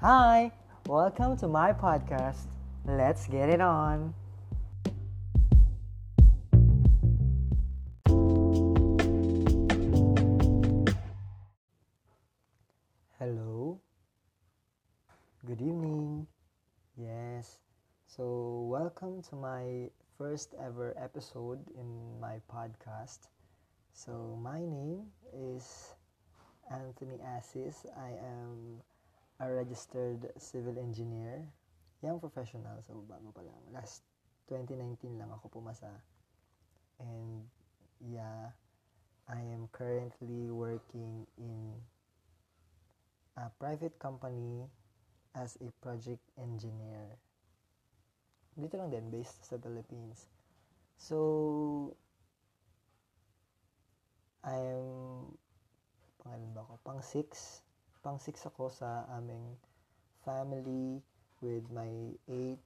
Hi, welcome to my podcast. Let's get it on. Hello. Good evening. Yes. So, welcome to my first ever episode in my podcast. So, my name is Anthony Assis. I am a registered civil engineer, young professional, so bago pa lang. Last 2019 lang ako pumasa. And yeah, I am currently working in a private company as a project engineer. Dito lang din, based sa Philippines. So, I am, pangalan ba ako? Pang 6. Pang 6 ako sa aming family with my 8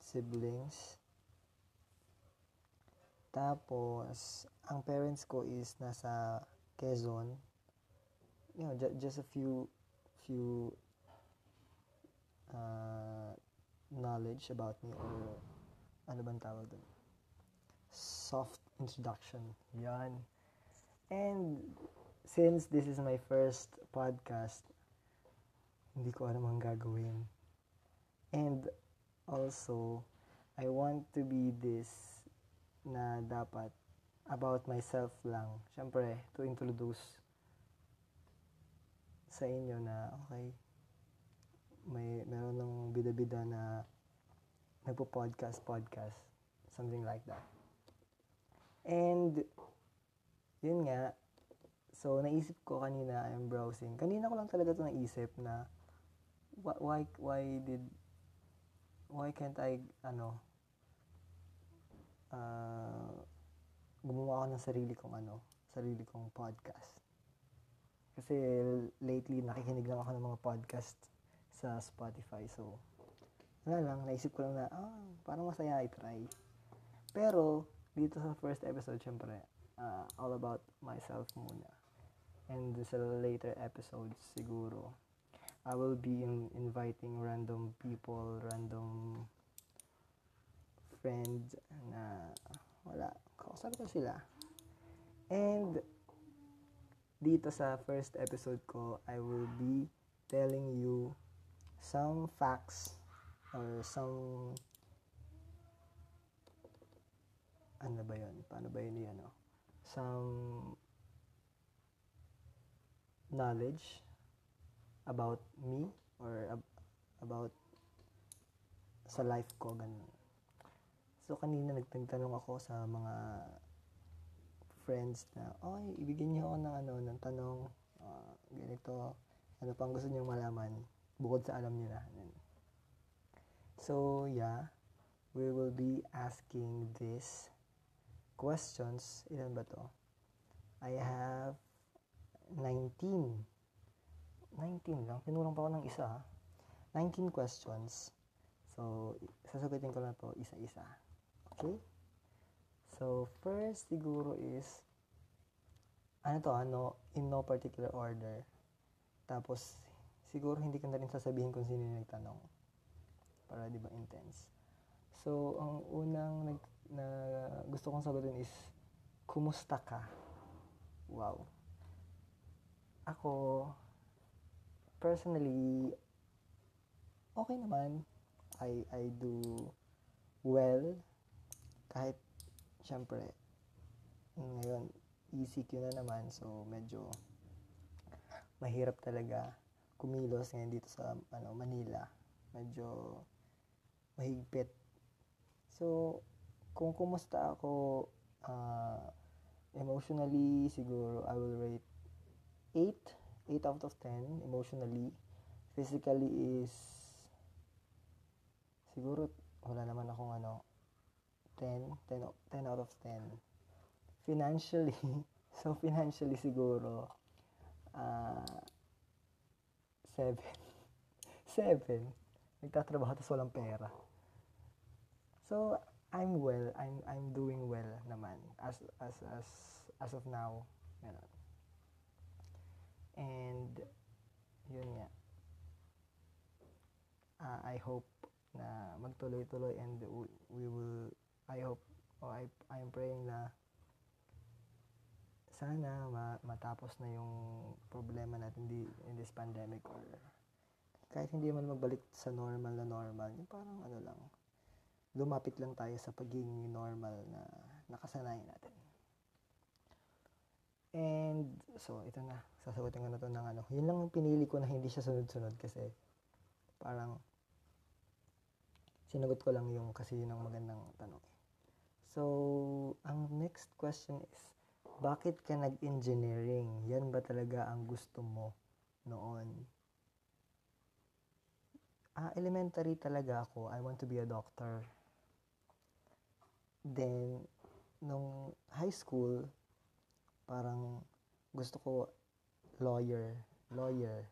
siblings. Tapos, ang parents ko is nasa Quezon. You know, ju- just a few, few uh, knowledge about me or ano bang tawag doon? Soft introduction. Yan. And since this is my first podcast, hindi ko alam ang gagawin. And also, I want to be this na dapat about myself lang. Siyempre, to introduce sa inyo na, okay, may meron ng bida-bida na nagpo-podcast, podcast, something like that. And, yun nga, so naisip ko kanina, I'm browsing, kanina ko lang talaga to naisip na, wh- why, why did, why can't I, ano, uh, gumawa ako ng sarili kong, ano, sarili kong podcast. Kasi lately, nakikinig lang ako ng mga podcast sa Spotify. So, wala lang, naisip ko lang na, ah, parang masaya i-try. Pero, dito sa first episode, syempre, uh, all about myself muna. And sa later episodes, siguro, I will be in- inviting random people, random friends na wala, kausap ko sila. And, dito sa first episode ko, I will be telling you some facts or some ano ba yun? Paano ba yun yan? No? Some knowledge about me or ab- about sa life ko, ganun. So, kanina nagtanong ako sa mga friends na, oy, ibigyan niyo ako ng ano, ng tanong, uh, ganito, ano pang gusto niyo malaman, bukod sa alam niyo na. So, yeah, we will be asking these questions. Ilan ba to? I have 19. 19 lang. Pinurang pa ako ng isa. 19 questions. So, sasagutin ko na to isa-isa. Okay? So, first siguro is, ano to, ano, in no particular order. Tapos, siguro hindi ko na rin sasabihin kung sino yung nagtanong. Para di ba intense. So, ang unang nag, na gusto kong sagutin is, kumusta ka? Wow. Ako, personally, okay naman. I, I do well. Kahit, syempre, ngayon, ECQ na naman. So, medyo mahirap talaga kumilos ngayon dito sa ano, Manila. Medyo mahigpit. So, kung kumusta ako uh, emotionally, siguro I will rate 8. 8 out of 10 emotionally. Physically is siguro wala naman akong ano 10, 10, 10 out of 10. Financially, so financially siguro uh, 7. 7. Nagtatrabaho tapos walang pera. So, I'm well. I'm I'm doing well naman as as as as of now. Ganun. And yun nga. I hope na magtuloy-tuloy and we will I hope or I I'm praying na sana ma, matapos na yung problema natin di, in this pandemic or kahit hindi man magbalik sa normal na normal, yung parang ano lang, lumapit lang tayo sa pagiging normal na nakasanayan natin. And, so, ito na. Sasagutin ko na to ng ano. Yun lang ang pinili ko na hindi siya sunod-sunod kasi parang sinagot ko lang yung kasi yun ang magandang tanong. So, ang next question is, bakit ka nag-engineering? Yan ba talaga ang gusto mo noon? Ah, elementary talaga ako. I want to be a doctor. Then, nung high school, parang gusto ko lawyer, lawyer.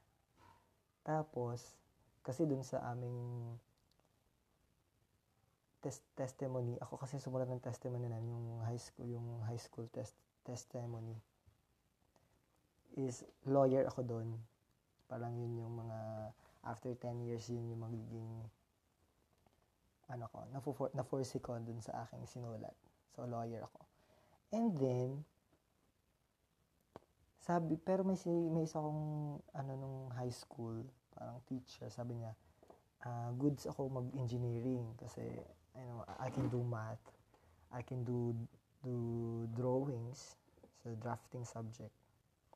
Tapos, kasi dun sa aming test testimony, ako kasi sumulat ng testimony na yung high school, yung high school test testimony is lawyer ako doon. Parang yun yung mga after 10 years yun yung magiging ano ko, na-force ko dun sa aking sinulat. So, lawyer ako. And then, sabi, pero may, may isa akong, ano, nung high school, parang teacher, sabi niya, uh, goods ako mag-engineering kasi, you know, I can do math, I can do, do drawings sa drafting subject.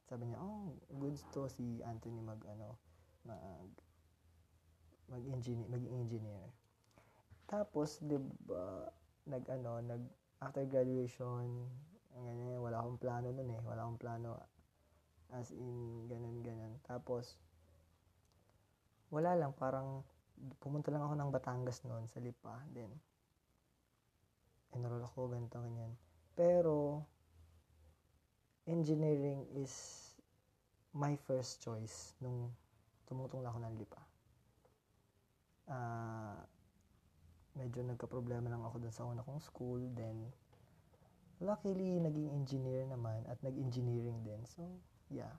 Sabi niya, oh, goods to si Anthony mag, ano, mag, mag-engineer, maging engineer. Tapos, 'di ba, nag ano, nag after graduation, ganyan, wala akong plano noon eh. Wala akong plano as in ganun ganun. Tapos wala lang parang pumunta lang ako ng Batangas noon sa Lipa then enroll ako ganito ganyan. Pero engineering is my first choice nung tumutong ako ng Lipa uh, medyo nagka-problema lang ako dun sa una kong school. Then, luckily, naging engineer naman at nag-engineering din. So, yeah.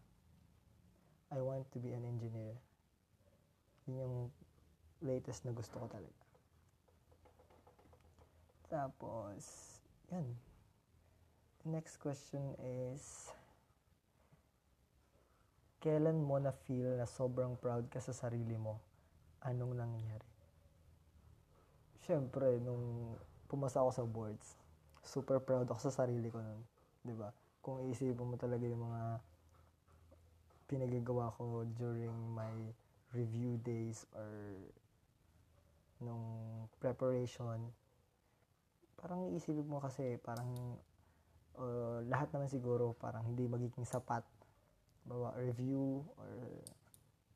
I want to be an engineer. Yun yung latest na gusto ko talaga. Tapos, yan. The next question is, kailan mo na feel na sobrang proud ka sa sarili mo? anong nangyari? Siyempre, nung pumasa ako sa boards, super proud ako sa sarili ko nun. ba diba? Kung iisipin mo talaga yung mga pinagagawa ko during my review days or nung preparation, parang iisipin mo kasi parang uh, lahat naman siguro parang hindi magiging sapat. Bawa review or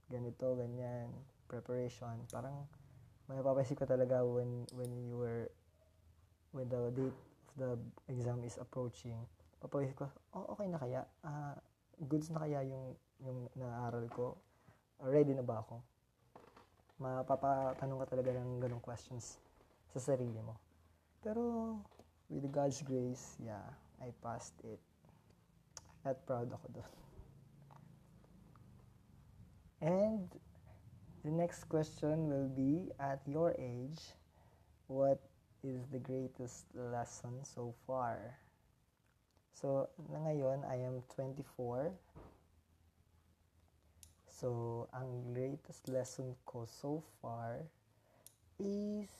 ganito, ganyan preparation, parang may papaisip ka talaga when when you were when the date of the exam is approaching. Papaisip ko, oh, okay na kaya? Uh, goods na kaya yung yung naaral ko? Ready na ba ako? Mapapatanong ka talaga ng ganong questions sa sarili mo. Pero with God's grace, yeah, I passed it. At proud ako doon. And The next question will be At your age, what is the greatest lesson so far? So, na ngayon, I am 24. So, ang greatest lesson ko so far is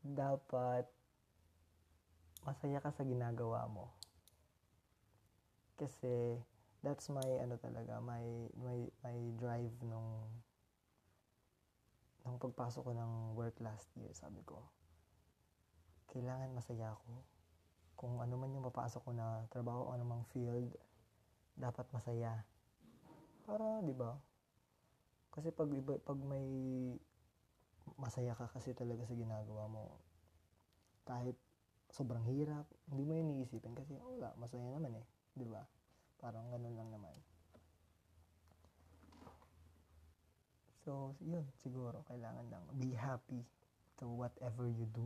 dapat masaya ka sa ginagawa mo. Kasi, that's my ano talaga, my my my drive nung nung pagpasok ko ng work last year, sabi ko, kailangan masaya ako. Kung ano man yung papasok ko na trabaho anumang field, dapat masaya. Para, di ba? Kasi pag, pag may masaya ka kasi talaga sa ginagawa mo, kahit sobrang hirap, hindi mo yun iisipin kasi wala, masaya naman eh. Di ba? Parang ganun lang naman. So, yun, siguro, kailangan lang be happy to whatever you do.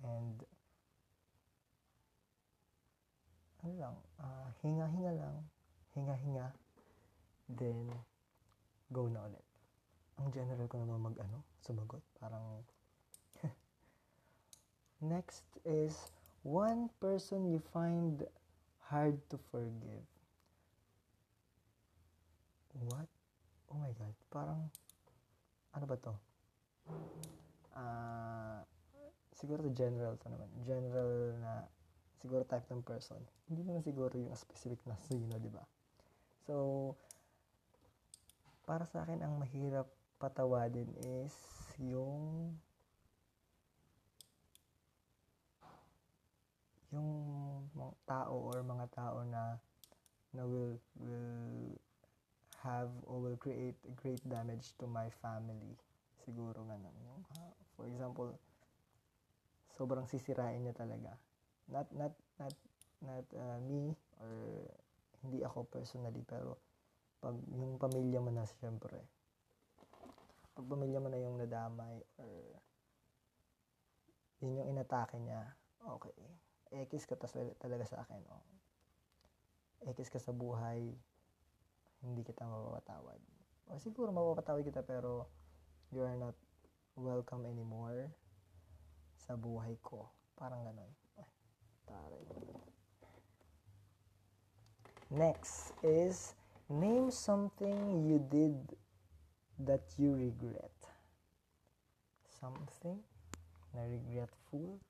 And, ano lang, uh, hinga-hinga lang, hinga-hinga, then, go na ulit. ang general ko naman mag ano, sumagot. Parang Next is one person you find hard to forgive. What? Oh my god, parang ano ba to? Ah, siguro to general to naman. General na siguro type ng person. Hindi naman siguro yung specific na sino, di ba? So, para sa akin, ang mahirap patawadin is yung yung mga tao or mga tao na na will will have or will create great damage to my family siguro ganun yung uh, for example sobrang sisirain niya talaga not not not not uh, me or hindi ako personally pero pag yung pamilya mo na siyempre pag pamilya mo na yung nadamay or yun yung inatake niya okay X ka talaga sa akin. Oh. X ka sa buhay, hindi kita mapapatawad. O siguro mapapatawad kita pero you are not welcome anymore sa buhay ko. Parang ganon. Ay, taray. Next is name something you did that you regret. Something na regretful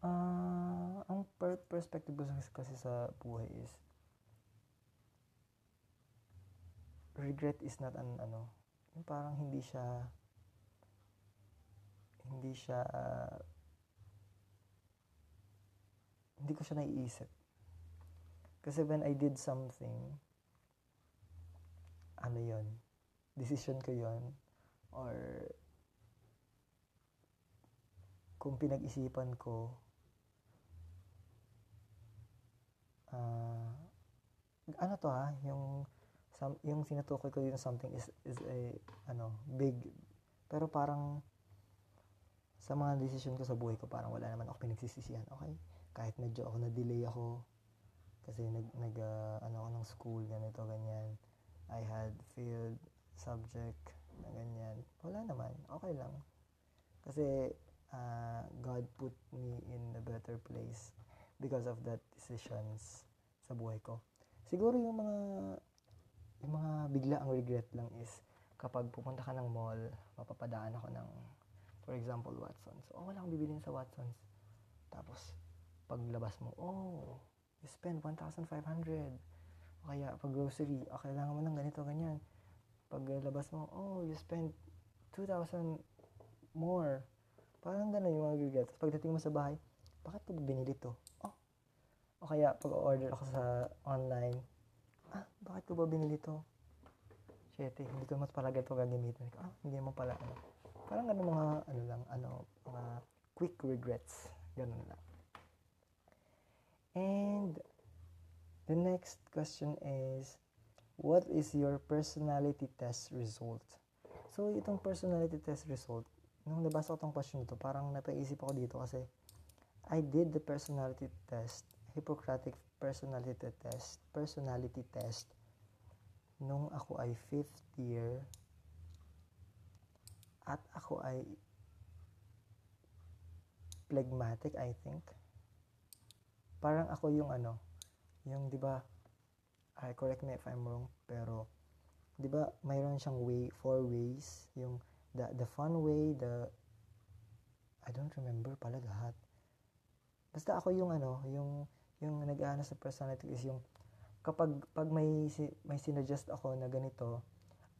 Ah, ang per perspective ko kasi sa buhay is regret is not an ano, yung parang hindi siya hindi siya uh, hindi ko siya naiisip. Kasi when I did something, ano yon decision ko yon or kung pinag-isipan ko uh, ano to ha, yung some, yung sinutukoy ko yung something is is a ano, big pero parang sa mga decision ko sa buhay ko parang wala naman ako pinagsisisihan. Okay? Kahit medyo ako na-delay ako kasi nag nag uh, ano ako ng school ganito ganyan. I had failed subject na ganyan. Wala naman. Okay lang. Kasi uh, God put me in a better place because of that decisions sa buhay ko. Siguro yung mga yung mga bigla ang regret lang is kapag pupunta ka ng mall, mapapadaan ako ng for example, Watsons. Oh, wala akong bibilin sa Watsons. Tapos paglabas mo, oh, you spend 1,500. O kaya pag grocery, oh, kailangan mo ng ganito, ganyan. Paglabas mo, oh, you spend 2,000 more. Parang ganun yung mga regret. Pagdating mo sa bahay, bakit ko binili to? O kaya, pag-order ako sa online, ah, bakit ko ba binili to? Shit, eh, hindi ko mas pala ganito gagamitin. Ah, hindi mo pala, ano. Parang ano mga, ano lang, ano, mga quick regrets. Ganun lang. And, the next question is, what is your personality test result? So, itong personality test result, nung nabasa ko itong question ito, parang napaisip ako dito kasi I did the personality test Hippocratic personality test, personality test nung ako ay fifth year at ako ay phlegmatic, I think. Parang ako yung ano, yung 'di ba? I correct me if I'm wrong, pero 'di ba mayroon siyang way, four ways, yung the the fun way, the I don't remember pala lahat. Basta ako yung ano, yung yung nag-aano sa personality is yung kapag pag may may sinuggest ako na ganito,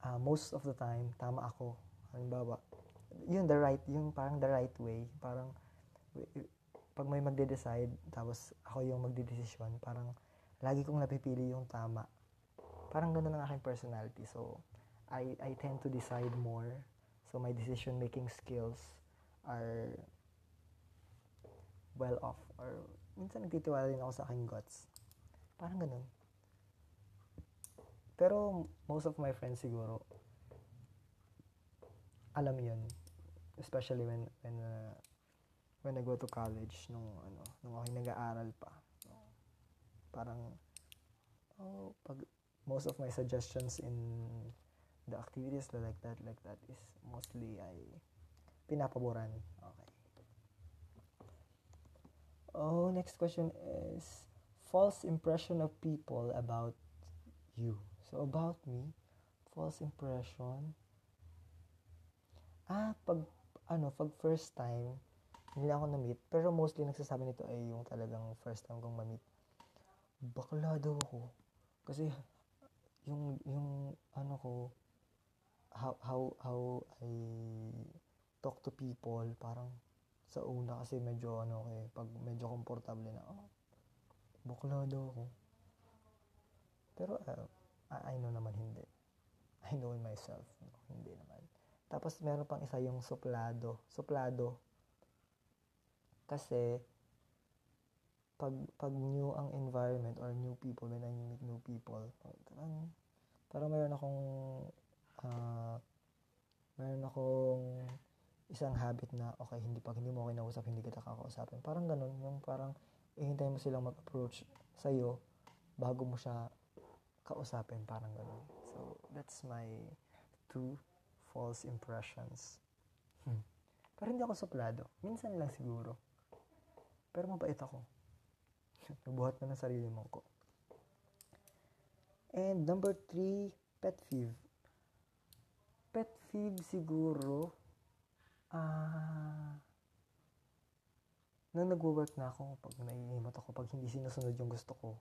uh, most of the time tama ako. Halimbawa, yun the right, yung parang the right way, parang pag may magde-decide tapos ako yung magde-decision, parang lagi kong napipili yung tama. Parang ganoon ang aking personality. So, I I tend to decide more. So my decision making skills are well off or minsan nagtitiwala din ako sa aking guts. Parang ganun. Pero most of my friends siguro, alam yun. Especially when, when, uh, when I go to college, nung, ano, nung ako nag-aaral pa. No? Parang, oh, pag most of my suggestions in the activities like that, like that is mostly ay pinapaboran. Okay. Oh, next question is false impression of people about you. So, about me, false impression. Ah, pag, ano, pag first time, hindi ako na-meet. Pero mostly nagsasabi nito ay yung talagang first time kong ma-meet. Bakla daw ako. Kasi, yung, yung, ano ko, how, how, how I talk to people, parang, sa una kasi medyo, ano, eh, pag medyo komportable na, oh, bakla daw ako. Pero, uh, I, I know naman hindi. I know in myself, no, hindi naman. Tapos, meron pang isa yung suplado. Suplado, kasi, pag, pag new ang environment or new people, when I meet new people, parang, parang meron akong, uh, meron akong isang habit na, okay, hindi pag hindi mo ako kinausap, hindi kita kakausapin. Parang ganun, yung parang, ihintay mo silang mag-approach sa'yo bago mo siya kausapin, parang ganun. So, that's my two false impressions. Hmm. Pero hindi ako suplado. Minsan lang siguro. Pero mabait ako. Nabuhat na ng sarili mo ko. And number three, pet peeve. Pet peeve siguro, ah, uh, nung nagwo-work na ako, pag naiimot ako, pag hindi sinusunod yung gusto ko,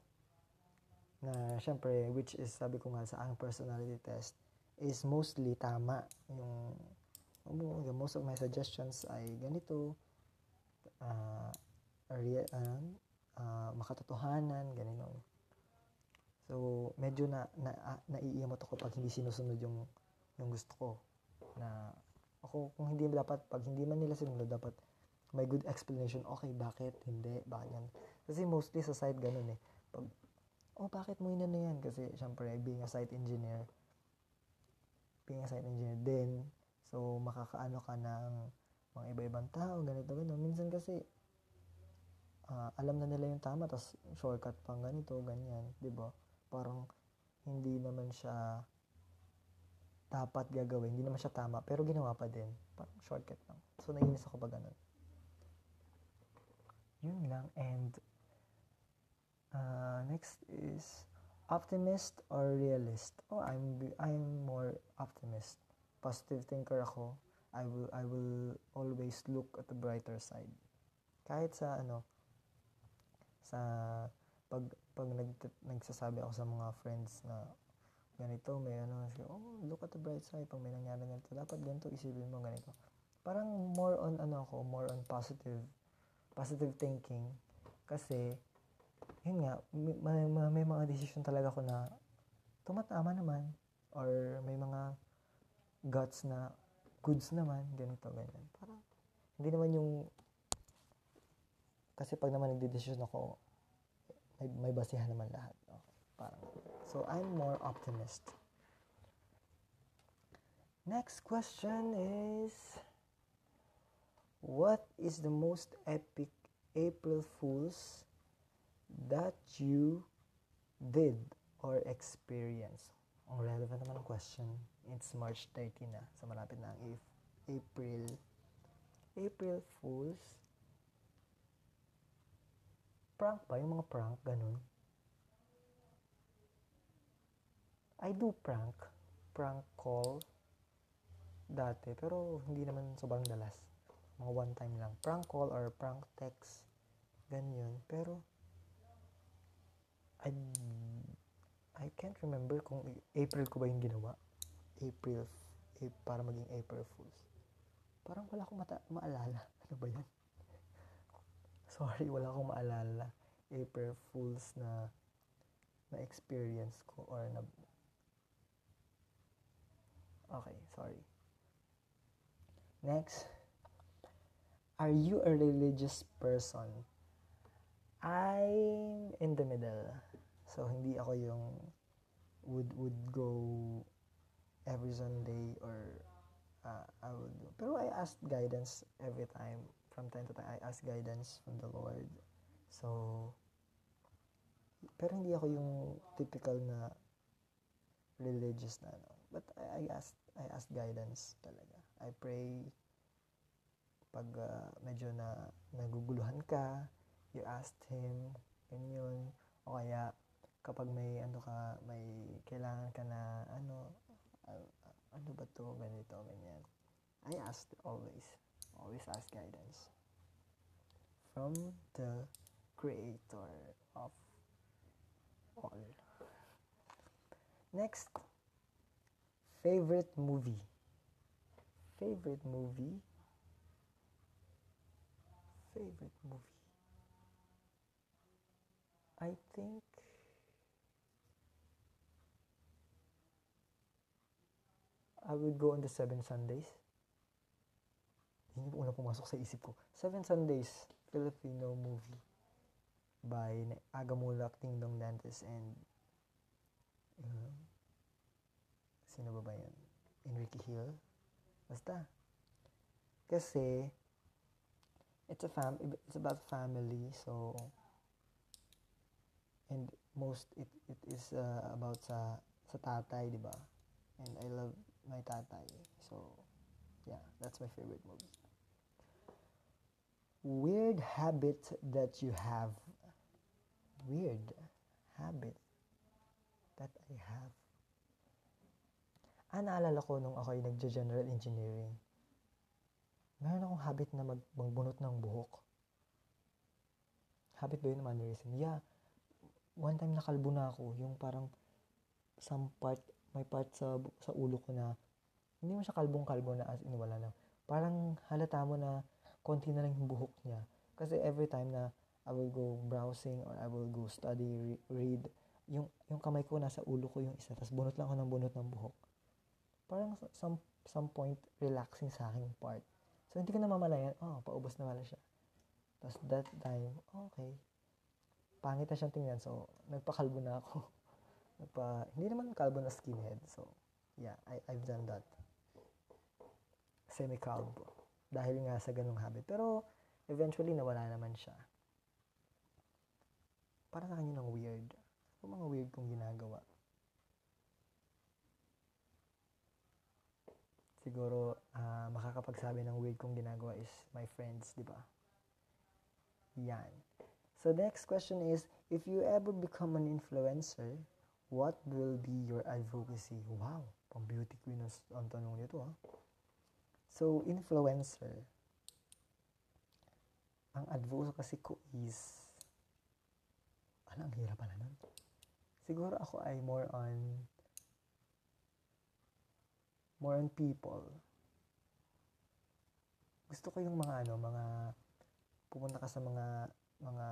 na syempre, which is, sabi ko nga sa aking personality test, is mostly tama. Yung, most of my suggestions ay ganito, uh, real, uh, uh, makatotohanan, ganito. So, medyo na, na, uh, naiiyamot ako pag hindi sinusunod yung, yung gusto ko. Na, ako, kung hindi dapat, pag hindi man nila sinunod, dapat may good explanation. Okay, bakit? Hindi, bakit yan? Kasi mostly sa site ganun eh. Pag, oh, bakit mo na yan? Kasi, syempre, being a site engineer, being a site engineer din, so, makakaano ka ng mga iba-ibang tao, ganito, ganito. Minsan kasi, uh, alam na nila yung tama, tapos shortcut pang ganito, ganyan, di ba? Parang hindi naman siya dapat gagawin, hindi naman siya tama, pero ginawa pa din. Parang shortcut lang. So, nainis ako pag ganun. Yun lang. And, uh, next is, optimist or realist? Oh, I'm, I'm more optimist. Positive thinker ako. I will, I will always look at the brighter side. Kahit sa, ano, sa pag pag nag, nagsasabi ako sa mga friends na ganito, may ano, oh, look at the bright side, pag may nangyari ganito, dapat ganito, isipin mo ganito. Parang more on, ano ako, more on positive, positive thinking. Kasi, yun nga, may, may, may mga decision talaga ko na tumatama naman. Or may mga guts na goods naman, ganito, ganyan. Parang, hindi naman yung kasi pag naman nagde-decision ako, may, may basihan naman lahat. Okay, parang, so, I'm more optimist. Next question is, what is the most epic April Fools that you did or experienced? Ang relevant naman ang question. It's March 30 na. So, malapit na ang April. April Fools prank ba? Yung mga prank, ganun. I do prank. Prank call. Dati. Pero hindi naman sobrang dalas. Mga one time lang. Prank call or prank text. Ganyan. Pero, I, I can't remember kung April ko ba yung ginawa. April, eh, para maging April Fools. Parang wala akong mata- maalala. Ano ba yan? sorry, wala akong maalala April Fools na na experience ko or na Okay, sorry. Next. Are you a religious person? I'm in the middle. So, hindi ako yung would would go every Sunday or uh, I would pero I ask guidance every time from time to time, I ask guidance from the Lord. So, pero hindi ako yung typical na religious na ano. But I, I ask I ask guidance talaga. I pray pag uh, medyo na naguguluhan ka, you asked him, ganyan. O kaya kapag may ano ka, may kailangan ka na ano, uh, ano ba to, ganito, ganyan. I asked always, always ask guidance from the creator of all. Next, favorite movie. Favorite movie. Favorite movie. I think I would go on the Seven Sundays. Hindi una pumasok sa isip ko. Seven Sundays, Filipino movie by Agamulak, Ting Dong Dantes, and uh, sino ba ba yun? Enrique Hill? Basta. Kasi, it's a fam it's about family, so and most it it is uh, about sa sa tatay, di ba? And I love my tatay. So, yeah, that's my favorite movie. Weird habit that you have. Weird habit that I have. Ah, naalala ko nung ako ay nagja-general engineering. Meron akong habit na mag magbunot ng buhok. Habit ba yun mannerism? Yeah. One time nakalbo na ako. Yung parang some part, may part sa, sa ulo ko na hindi mo siya kalbong-kalbo na as in wala lang. Parang halata mo na konti na lang yung buhok niya. Kasi every time na I will go browsing or I will go study, re- read, yung, yung kamay ko nasa ulo ko yung isa, tapos bunot lang ako ng bunot ng buhok. Parang some, some point relaxing sa akin part. So, hindi ko na mamalayan, oh, paubos na wala siya. Tapos that time, okay. Pangit na siyang tingnan, so, nagpakalbo na ako. Nagpa, hindi naman kalbo na skinhead, so, yeah, I, I've done that. Semi-kalbo. Dahil nga sa ganung habit. Pero, eventually, nawala naman siya. Para sa kanya ng weird. Ano mga weird kong ginagawa? Siguro, uh, makakapagsabi ng weird kong ginagawa is my friends, di ba? Yan. So, the next question is, if you ever become an influencer, what will be your advocacy? Wow, pang beauty queen ang tanong nito ha. So, influencer, ang advocacy ko is, ano, ang hirap pala nun. Siguro ako ay more on, more on people. Gusto ko yung mga ano, mga, pupunta ka sa mga, mga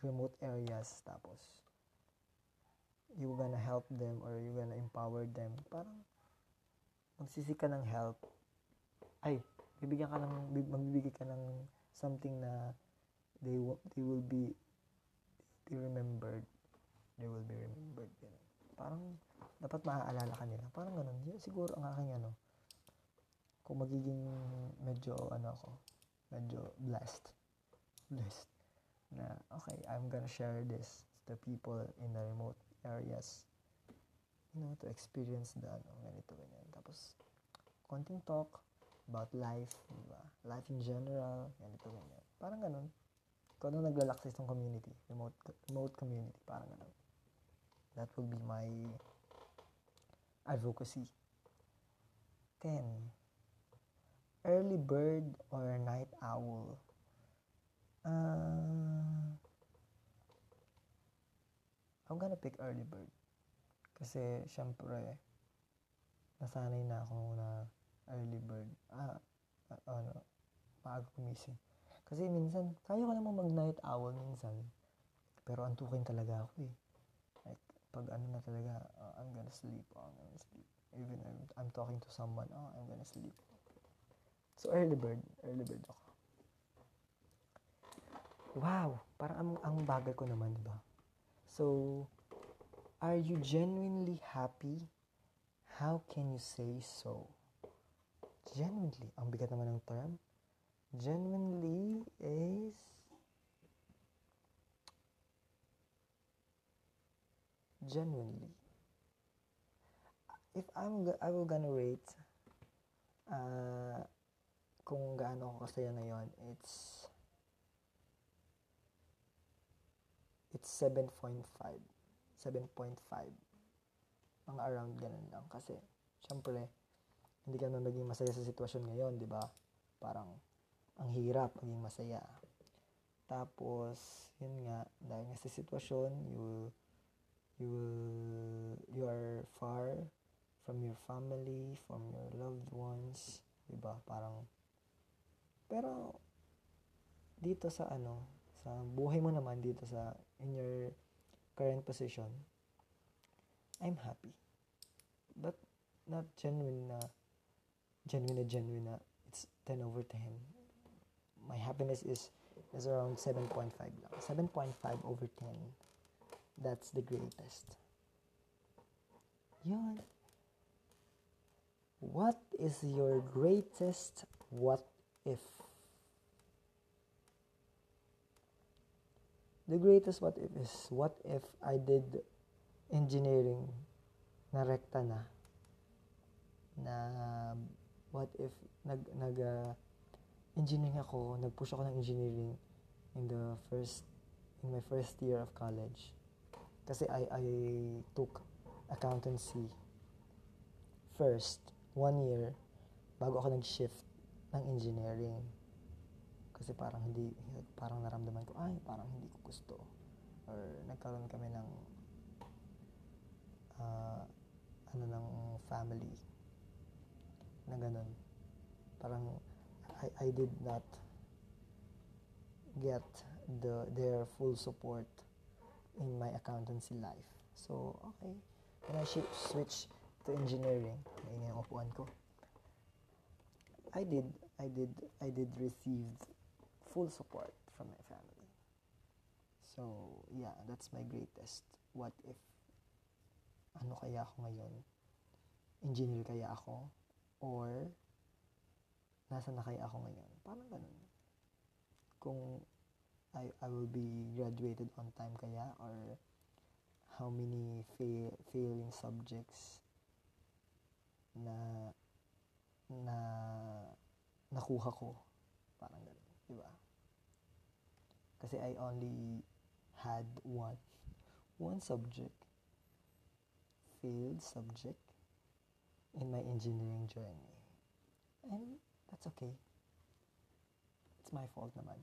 remote areas, tapos, you gonna help them or you gonna empower them. Parang, magsisik ka ng help. Ay, bibigyan ka ng, magbibigay ka ng something na they, they will be, they remembered. They will be remembered. Ganun. Parang, dapat maaalala ka nila. Parang ganun. Yun, siguro ang aking ano, kung magiging medyo, ano ako, medyo blessed. Blessed. Na, okay, I'm gonna share this to people in the remote areas. You know, to experience the, ano, ganito, ganyan. Tapos, konting talk about life, di? Life in general, ganito, ganyan. Parang ganun. Ikaw na naglalak sa isang community, remote, remote community, parang ganun. That will be my advocacy. 10. Early bird or night owl? Uh, I'm gonna pick early bird. Kasi, syempre, nasanay na ako na early bird. Ah, uh, ano, maaga kumising. Kasi minsan, kaya ko namang mag-night owl minsan. Pero antukin talaga ako eh. Like, pag ano na talaga, uh, I'm gonna sleep, oh, I'm gonna sleep. Even I'm, I'm talking to someone, oh, I'm gonna sleep. So, early bird. Early bird ako. Wow! Parang ang, ang bagal ko naman, di ba? So, are you genuinely happy? How can you say so? Genuinely. Ang bigat naman ng term. Genuinely is genuinely. If I'm, I will gonna rate uh, kung gaano ako kasaya ngayon, it's it's 7.5. 7.5. Mga around ganun lang. Kasi, syempre, hindi ka na naging masaya sa sitwasyon ngayon, di ba? Parang, ang hirap maging masaya. Tapos, yun nga, dahil nga sa sitwasyon, you you you are far from your family, from your loved ones, 'di ba? Parang pero dito sa ano, sa buhay mo naman dito sa in your current position, I'm happy. But not genuine na genuine na genuine na it's 10 over 10. My happiness is is around 7.5 lang. 7.5 over 10. That's the greatest. Yun. What is your greatest what if? The greatest what if is what if I did engineering na rekta na? Na what if nag nag uh, engineering ako nagpush ako ng engineering in the first in my first year of college. Kasi I I took accountancy first one year bago ako nag-shift ng engineering kasi parang hindi parang naramdaman ko ay parang hindi ko gusto. Or nagkaroon kami ng uh, ano ng family na ganun. Parang I, I did not get the their full support in my accountancy life. So okay. When I switch to engineering. Ayun yung upuan ko. I did I did I did receive full support from my family. So, yeah, that's my greatest. What if, ano kaya ako ngayon? Engineer kaya ako? Or, nasa na kaya ako ngayon? Parang ganun. Kung I, I will be graduated on time kaya? Or, how many fail, failing subjects na na nakuha ko. Parang ganun. Diba? Kasi I only had one one subject failed subject in my engineering journey. And that's okay. It's my fault naman.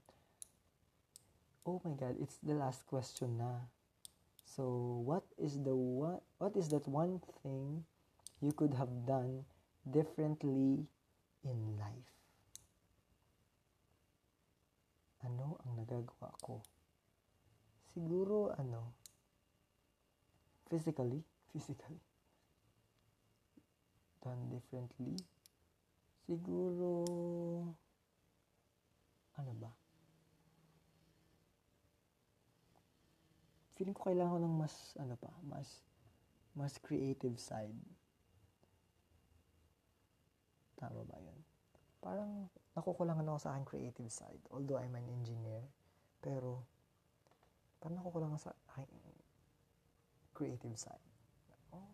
Oh my god, it's the last question na. So, what is the what what is that one thing you could have done differently in life? Ano ang nagagawa ko? Siguro, ano, physically, physically, done differently. Siguro, ano ba? Feeling ko kailangan ko ng mas, ano pa, mas, mas creative side. Tama ba yun? Parang, nakukulangan ako sa aking creative side. Although I'm an engineer, pero parang nakukulangan sa aking creative side. Oh.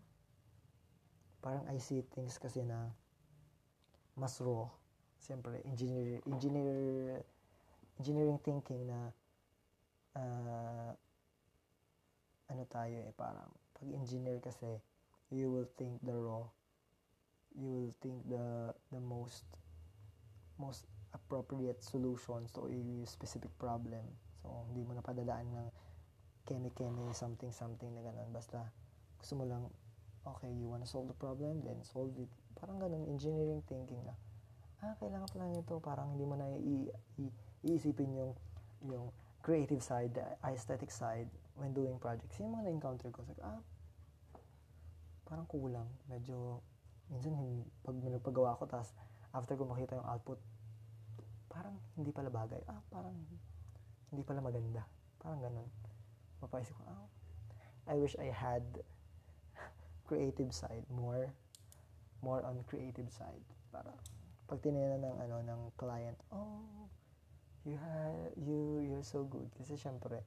Parang I see things kasi na mas raw. Siyempre, engineer, engineer, engineering thinking na uh, ano tayo eh, parang pag engineer kasi, you will think the raw, you will think the the most most appropriate solutions to a specific problem. So, hindi mo napadadaan ng keme-keme, something-something na ganun. Basta, gusto mo lang, okay, you wanna solve the problem, then solve it. Parang ganun, engineering thinking na, ah, kailangan pala nito. Parang hindi mo na iisipin yung, yung creative side, the aesthetic side, when doing projects. Yung mga na-encounter ko, like, ah, parang kulang. Medyo, minsan, pag nagpagawa ko, tapos, after ko makita yung output, parang hindi pala bagay. Ah, parang hindi pala maganda. Parang ganun. Mapaisip ko, ah, I wish I had creative side, more, more on creative side. Para, pag tinignan ng, ano, ng client, oh, you have, you, you're so good. Kasi syempre,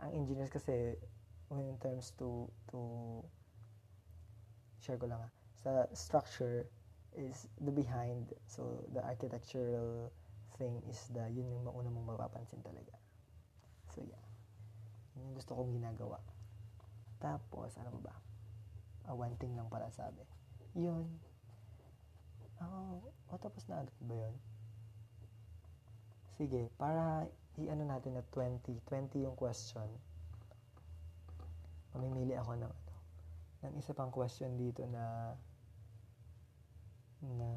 ang engineers kasi, when in terms to to share ko lang ah, sa structure is the behind. So the architectural thing is the yun yung mauna mong mapapansin talaga. So yeah. Yun yung gusto kong ginagawa. Tapos ano ba ah, one thing lang pala sabi. Yun. Oh, oh tapos na agad ba yun? Sige para i-ano natin na 20 20 yung question. Mamimili ako ng ano ng isa pang question dito na na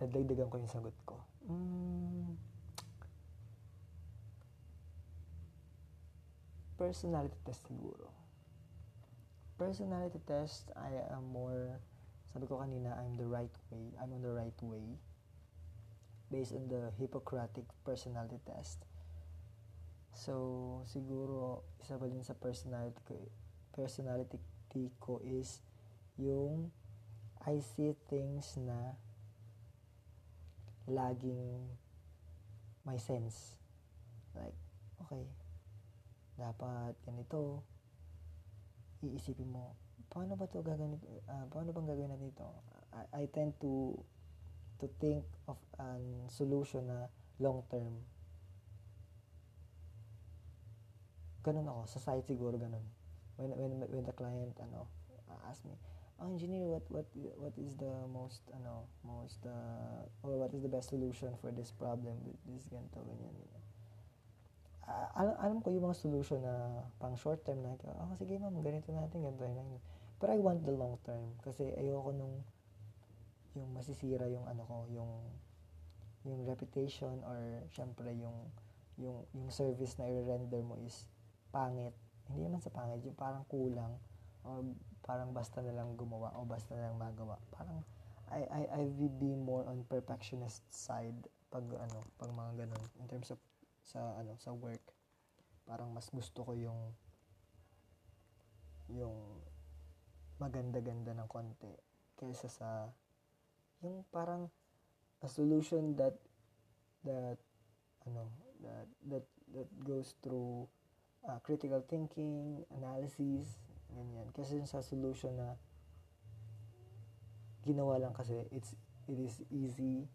dadagdagan ko yung sagot ko. Mm, personality test siguro. Personality test, I am more, sabi ko kanina, I'm the right way. I'm on the right way. Based on the Hippocratic personality test. So, siguro, isa pa din sa personality ko, personality ko is yung I see things na laging may sense. Like, okay, dapat ganito, iisipin mo, paano ba to gagawin, uh, paano bang gagawin natin ito? I, I tend to to think of an solution na long term. Ganun ako, sa site siguro ganun. When, when, when the client, ano, ask me, oh, engineer, what, what, what is the most, ano, most, uh, or what is the best solution for this problem with this ganito, ganyan, ganyan. Uh, alam, alam ko yung mga solution na pang short term na, oh, sige ma'am, ganito natin, ganito, ganito. But I want the long term kasi ayoko nung yung masisira yung ano ko, yung yung reputation or syempre yung yung yung service na i-render mo is pangit. Hindi naman sa pangit, yung parang kulang or parang basta na lang gumawa o basta na lang magawa. Parang I I I would be more on perfectionist side pag ano, pag mga ganun in terms of sa ano, sa work. Parang mas gusto ko yung yung maganda-ganda ng konti kaysa sa yung parang a solution that that ano that that that goes through uh, critical thinking, analysis, Ganyan. Kasi sa solution na ginawa lang kasi it's it is easy,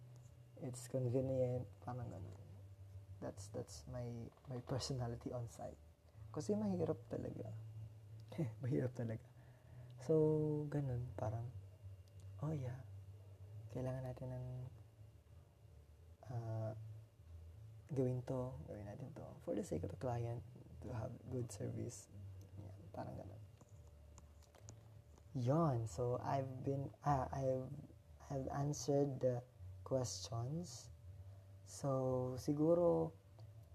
it's convenient, parang ganun. That's that's my my personality on site. Kasi mahirap talaga. mahirap talaga. So, ganun, parang oh yeah. Kailangan natin ng uh, gawin to, gawin natin to for the sake of the client to have good service. Yan, parang ganun. Yon. So, I've been, ah, I've, I've answered the questions. So, siguro,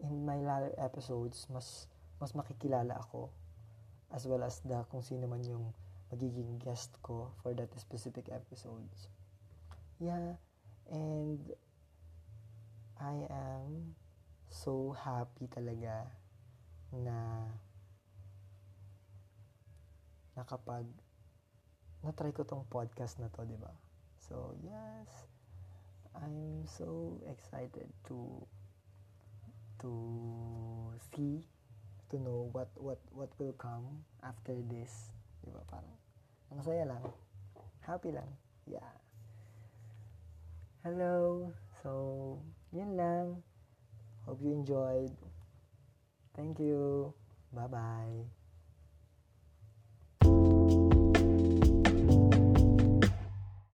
in my later episodes, mas, mas makikilala ako as well as the kung sino man yung magiging guest ko for that specific episodes. Yeah, and I am so happy talaga na nakapag na-try ko tong podcast na to, di ba? So, yes, I'm so excited to to see to know what what what will come after this, di ba? Parang ang saya lang. Happy lang. Yeah. Hello. So, yun lang. Hope you enjoyed. Thank you. Bye-bye.